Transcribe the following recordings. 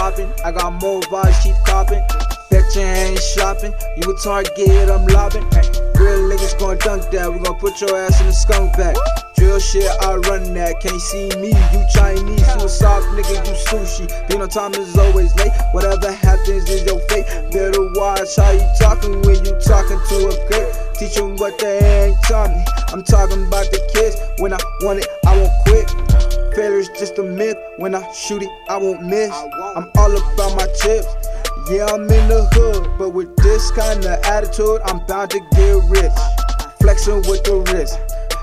popping. I got more vibes, keep copping. Bet you ain't shopping. You a target, I'm lobbing. Ay, real niggas gon' dunk that. We gon' put your ass in the skunk bag. Drill shit, I run that. Can't see me, you Chinese. You a soft nigga, you sushi. Being on time is always late. Whatever happens is your fate. Better watch how you talking when you talking to a great. Teach them what they ain't taught me. I'm talking about the kids. When I want it, I won't quit. Failure's just a myth. When I shoot it, I won't miss. I'm all about my chips. Yeah, I'm in the hood, but with this kind of attitude, I'm bound to get rich. Flexing with the wrist.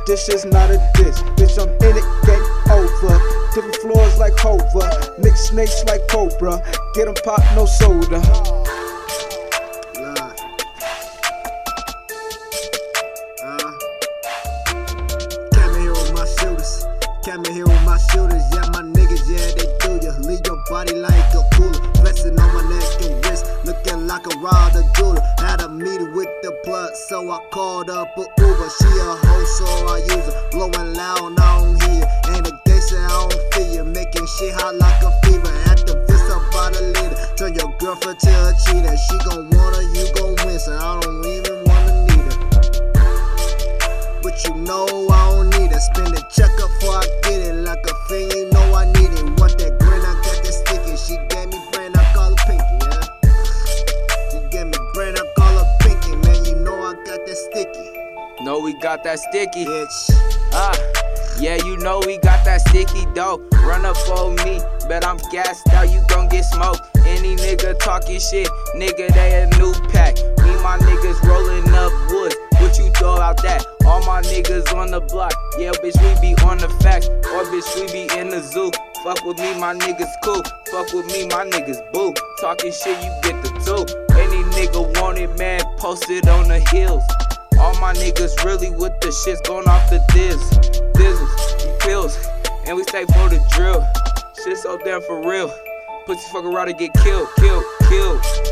This is not a diss. Bitch, I'm in it, game over. Different floors like Hova. Mix snakes like Cobra. Get 'em pop, no soda. Shooters. Came here with my shooters. Yeah, my niggas, yeah, they do ya. Leave your body like a cooler. Flexing on my neck and wrist. Looking like a rod jeweler. Had a meeting with the plug, so I called up a Uber. She a hoe, so I use her. Blowing loud, I don't hear ya. And the gangster, I don't feel ya. Making shit hot like a fever. at the visi about a leader. Turn your girlfriend to a cheater. She gon' want her, you gon' win. So I don't even wanna need her. But you know I don't need it. Spend a check up before got that sticky. Bitch. Ah, yeah, you know we got that sticky dough. Run up on me, bet I'm gassed out, you gon' get smoked. Any nigga talking shit, nigga, they a new pack. Me, my niggas rolling up wood. What you throw out that? All my niggas on the block. Yeah, bitch, we be on the facts. Or bitch, we be in the zoo. Fuck with me, my niggas cool. Fuck with me, my niggas boo. Talking shit, you get the two. Any nigga wanted, man, post it on the hills. Niggas really with the shits going off the diz, dizzles, and pills, and we stay for the drill. Shit so damn for real. Pussy fuck around and get killed, killed, killed.